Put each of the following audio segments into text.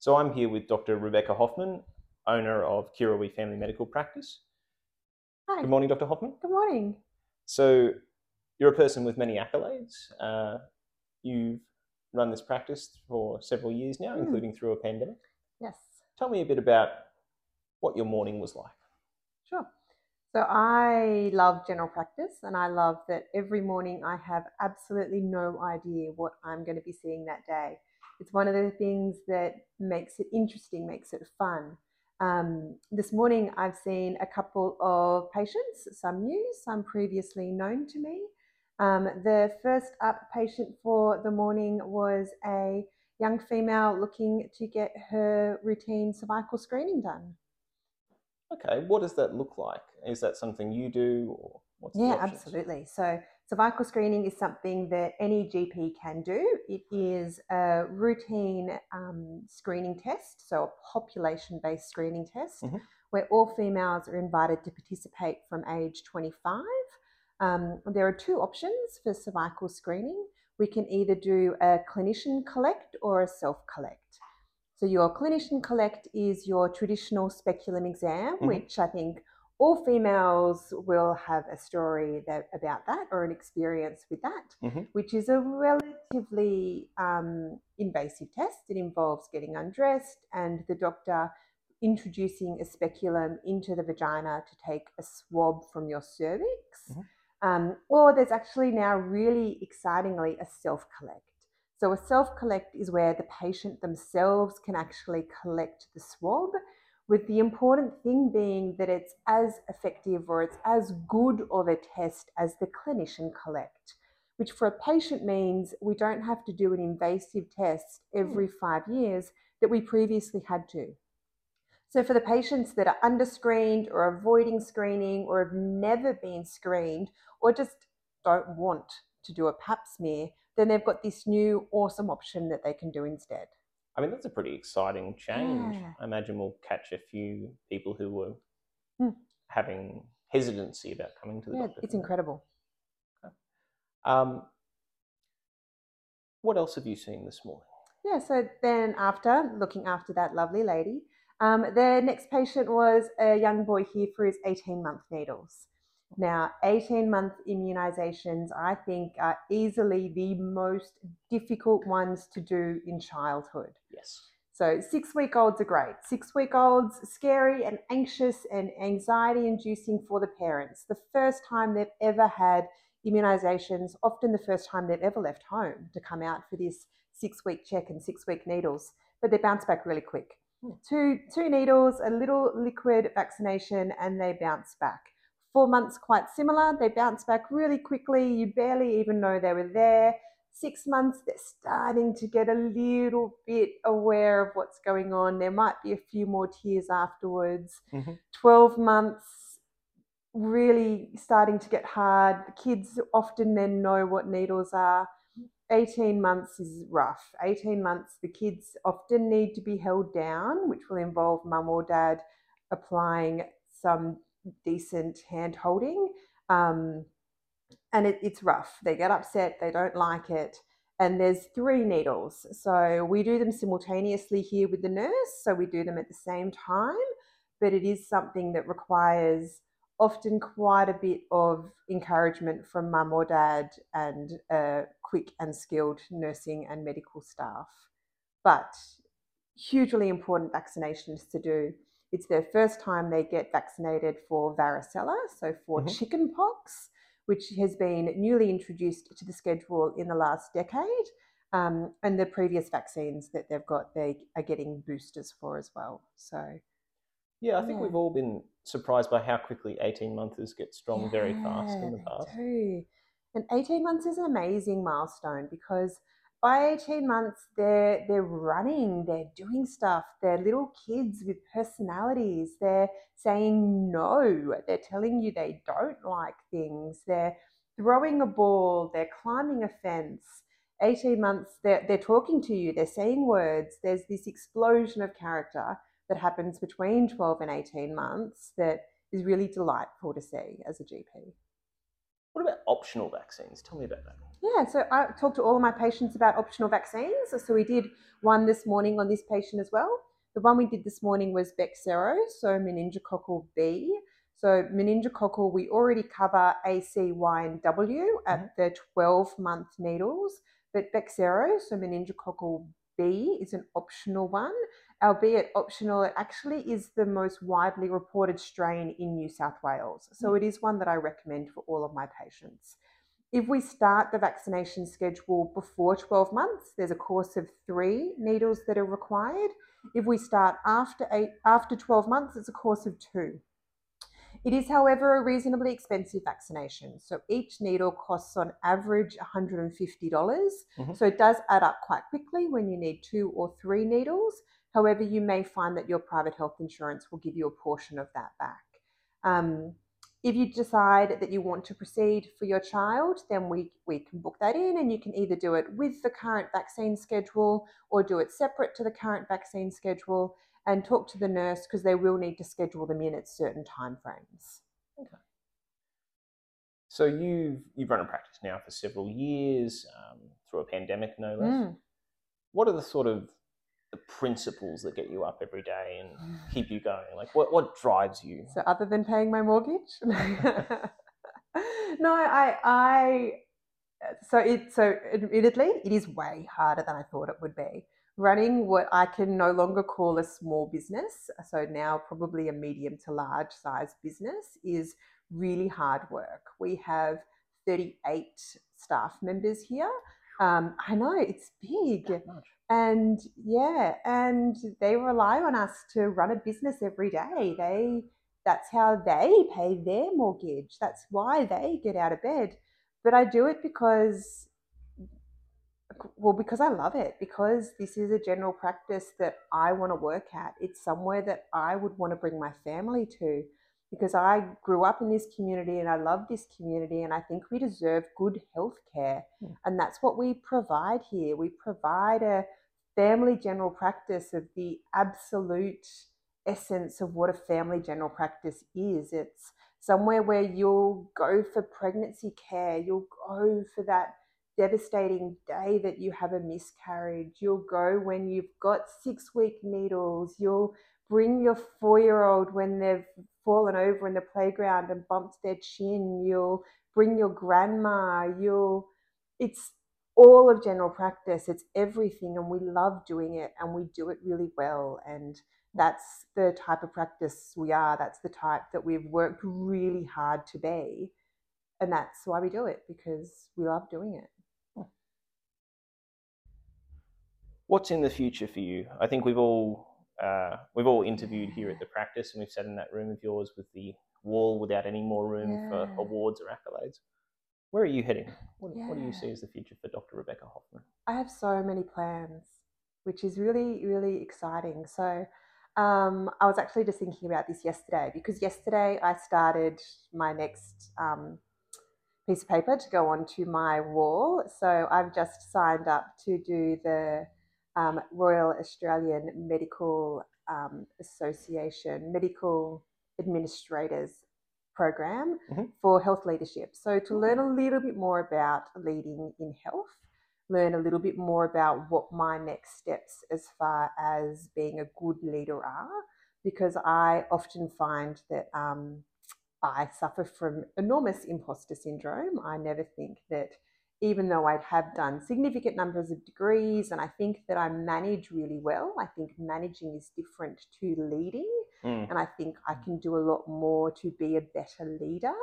So I'm here with Dr. Rebekah Hoffman, owner of Kirrawee Family Medical Practice. Hi. Good morning, Dr. Hoffman. Good morning. So you're a person with many accolades. Uh, you've run this practice for several years now, Mm. including through a pandemic. Yes, Tell me a bit about what your morning was like. sure. So I love general practice and I love that every morning I have absolutely no idea what I'm going to be seeing that day. It's one of the things that makes it interesting, makes it fun. Um, this morning I've seen a couple of patients, some new, some previously known to me. Um, the first up patient for the morning was a young female looking to get her routine cervical screening done. Okay, what does that look like? Is that something you do, or what's Yeah, absolutely. So, cervical screening is something that any GP can do. It is a routine um, screening test, so a population based screening test, Mhm. where all females are invited to participate from age 25. Um, there are two options for cervical screening. We can either do a clinician collect or a self collect. So, your clinician collect is your traditional speculum exam, Mhm. which I think all females will have a story that, about that or an experience with that, Mhm. which is a relatively um, invasive test. It involves getting undressed and the doctor introducing a speculum into the vagina to take a swab from your cervix. Mhm. Um, or there's actually now really excitingly a self collect. So, a self collect is where the patient themselves can actually collect the swab, with the important thing being that it's as effective or it's as good of a test as the clinician collect, which for a patient means we don't have to do an invasive test every hmm. five years that we previously had to. So, for the patients that are underscreened or avoiding screening or have never been screened or just don't want to do a pap smear, then they've got this new awesome option that they can do instead. I mean, that's a pretty exciting change. Yeah. I imagine we'll catch a few people who were Hmm. having hesitancy about coming to the Yeah, doctor. it's incredible. Um, what else have you seen this morning? Yeah, so then after looking after that lovely lady, um, the next patient was a young boy here for his 18 month needles. Now, 18 month immunizations, I think, are easily the most difficult ones to do in childhood. Yes. So, six week olds are great. Six week olds, scary and anxious and anxiety inducing for the parents. The first time they've ever had immunizations, often the first time they've ever left home to come out for this six week check and six week needles, but they bounce back really quick. Hmm. Two, two needles, a little liquid vaccination, and they bounce back. Four months, quite similar. They bounce back really quickly. You barely even know they were there. Six months, they're starting to get a little bit aware of what's going on. There might be a few more tears afterwards. Mhm. 12 months, really starting to get hard. The kids often then know what needles are. 18 months is rough. 18 months, the kids often need to be held down, which will involve mum or dad applying some decent hand holding. Um, and it, it's rough. They get upset, they don't like it. And there's three needles. So we do them simultaneously here with the nurse. So we do them at the same time. But it is something that requires often quite a bit of encouragement from mum or dad and quick and skilled nursing and medical staff. But hugely important vaccinations to do. It's their first time they get vaccinated for varicella, so for Mhm. chickenpox, which has been newly introduced to the schedule in the last decade. Um, and the previous vaccines that they've got, they are getting boosters for as well. So Yeah, I think Yeah. we've all been surprised by how quickly 18 monthers get strong very fast in the past. Do. And 18 months is an amazing milestone because by 18 months they're they're running, they're doing stuff, they're little kids with personalities, they're saying no, they're telling you they don't like things, they're throwing a ball, they're climbing a fence. 18 months, they're, they're talking to you, they're saying words, there's this explosion of character that happens between 12 and 18 months that is really delightful to see as a GP. What about optional vaccines? Tell me about that. Yeah, so I talked to all of my patients about optional vaccines. So we did one this morning on this patient as well. The one we did this morning was Bexsero, so meningococcal B. So meningococcal, we already cover A, C, Y, and W at Mhm. the 12 month needles, but Bexsero, so meningococcal B, is an optional one. Albeit optional, it actually is the most widely reported strain in New South Wales. So it is one that I recommend for all of my patients. If we start the vaccination schedule before 12 months, there's a course of three needles that are required. If we start after eight, after 12 months, it's a course of two. It is, however, a reasonably expensive vaccination. So each needle costs on average $150. dollars Mhm. So it does add up quite quickly when you need two or three needles. However, you may find that your private health insurance will give you a portion of that back. Um, if you decide that you want to proceed for your child, then we, we can book that in and you can either do it with the current vaccine schedule or do it separate to the current vaccine schedule and talk to the nurse because they will need to schedule them in at certain time frames. So you've you've run a practice now for several years um, through a pandemic, no less. Mm. What are the sort of the principles that get you up every day and keep you going? Like what what drives you? So other than paying my mortgage, no, I, I, so it, so admittedly, it is way harder than I thought it would be. Running what I can no longer call a small business, so now probably a medium to large size business, is really hard work. We have 38 staff members here. Um, I know it's big. And yeah, and they rely on us to run a business every day. They that's how they pay their mortgage. That's why they get out of bed. But I do it because well, because I love it, because this is a general practice that I want to work at. It's somewhere that I would want to bring my family to because I grew up in this community and I love this community and I think we deserve good health care. Hmm. And that's what we provide here. We provide a family general practice of the absolute essence of what a family general practice is. It's somewhere where you'll go for pregnancy care, you'll go for that devastating day that you have a miscarriage, you'll go when you've got six week needles, you'll bring your four year old when they've fallen over in the playground and bumped their chin, you'll bring your grandma, you'll, it's all of general practice, it's everything, and we love doing it and we do it really well. And that's the type of practice we are. That's the type that we've worked really hard to be. And that's why we do it because we love doing it. What's in the future for you? I think we've all uh, we've all interviewed here at the practice, and we've sat in that room of yours with the wall without any more room for awards or accolades. Where are you heading? What, what do you see as the future for Dr. Rebekah Hoffman? I have so many plans, which is really, really exciting. So, um, I was actually just thinking about this yesterday because yesterday I started my next um, piece of paper to go onto my wall. So, I've just signed up to do the um, Royal Australian Medical um, Association Medical Administrators Program Mhm. for health leadership. So, to learn a little bit more about leading in health learn a little bit more about what my next steps as far as being a good leader are, because I often find that um, I suffer from enormous imposter syndrome. I never think that, even though I have done significant numbers of degrees and I think that I manage really well, I think managing is different to leading. Mm. And I think I can do a lot more to be a better leader.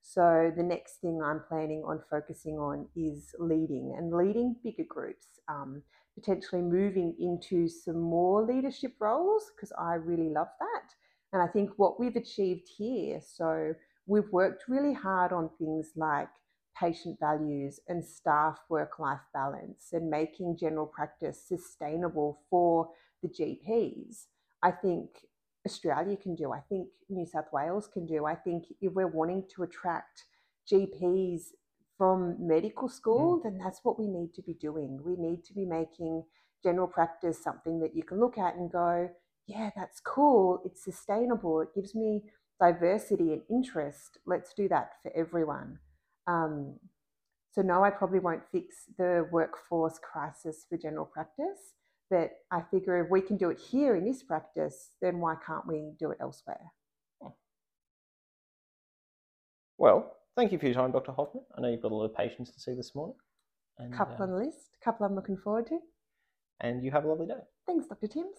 So the next thing I'm planning on focusing on is leading and leading bigger groups, um, potentially moving into some more leadership roles because I really love that. And I think what we've achieved here, so we've worked really hard on things like patient values and staff work life balance and making general practice sustainable for the GPs. I think Australia can do. I think New South Wales can do. I think if we're wanting to attract GPs from medical school, mm. then that's what we need to be doing. We need to be making general practice something that you can look at and go, yeah, that's cool. It's sustainable. It gives me diversity and interest. Let's do that for everyone. Um, so no, I probably won't fix the workforce crisis for general practice. But I figure if we can do it here in this practice, then why can't we do it elsewhere? Well, thank you for your time, Dr. Hoffman. I know you've got a lot of patients to see this morning. A couple uh, on the list, a couple I'm looking forward to. and you have a lovely day. Thanks, Dr. Timms.